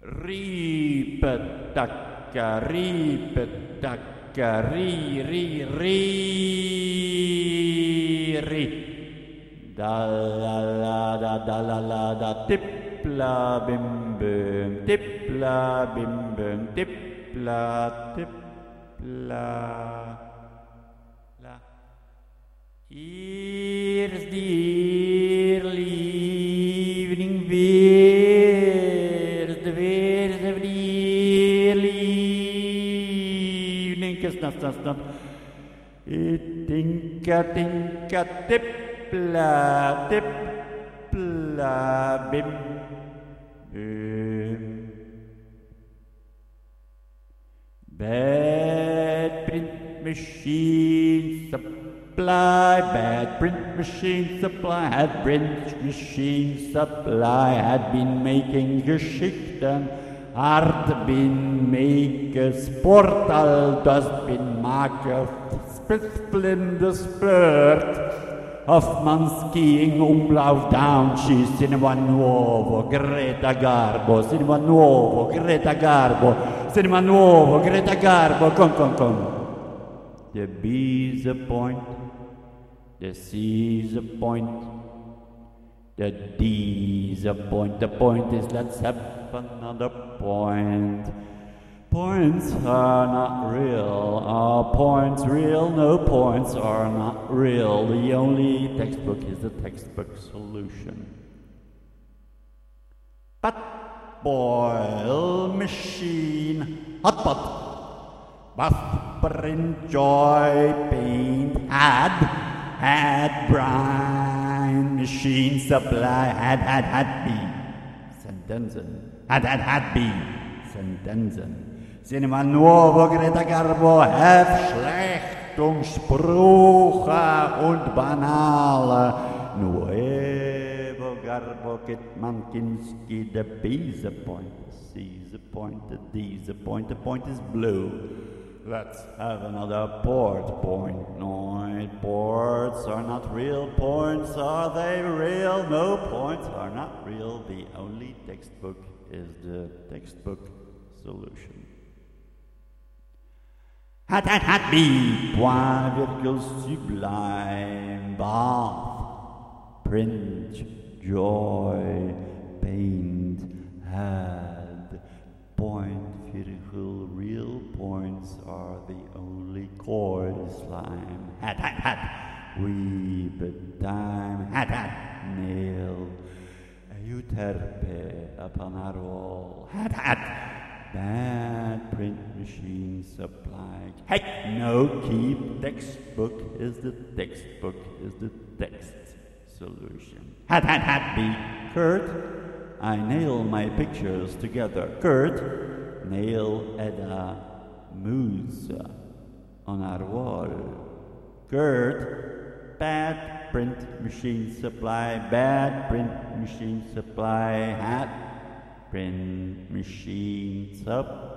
Ripetaka, ripetaka, ri, ri, ri, ri. Da la la da da la la da tip la bim bim tip la bim bim tip la tip la la. Here's the early evening. Snap, snap, snap. Tinka, tinka, tipla, tipla, bim, bim. Bad print machine supply, bad print machine supply, had print machine supply, had been making Geschichten, hard been make sport, all das bin maken, splendid spurt. Hoffman skiing umlauf down, she's cinema nuovo, Greta Garbo, cinema nuovo, Greta Garbo, cinema nuovo, Greta Garbo, come come con. The B's a point, the C's a point, the D's a point. The point is let's have another point. Points are not real. Are points real? No points are not real. The only textbook is the textbook solution. But boil machine, hot pot, buff, print, joy, paint, had, had, brine, machine, supply, had, had, had, be, sentenzen, had, had, had, be, sentenzen. Cinema Nuovo, Greta Garbo, Hefschlechtung, Spruche und banale. Nuevo Garbo, Kitmankinski, the B's a point, the C's a point, the D's point, the point is blue. Let's have another port point. No, ports are not real points. Are they real? No, points are not real. The only textbook is the textbook solution. Hat, hat, hat, be, point, virgule, sublime, bath, print, joy, paint, had, point, real points are the only chord slime. Hat, hat, hat, weep, time, hat, hat, nail, euterpe upon our wall. Hat, hat, Bad print machine supplied. Heck no, keep textbook is the textbook is the text solution. Hat hat hat be Kurt. I nail my pictures together. Kurt, nail Edda moose on our wall. Kurt, bad print machine supply, bad print machine supply, hat print machine supply.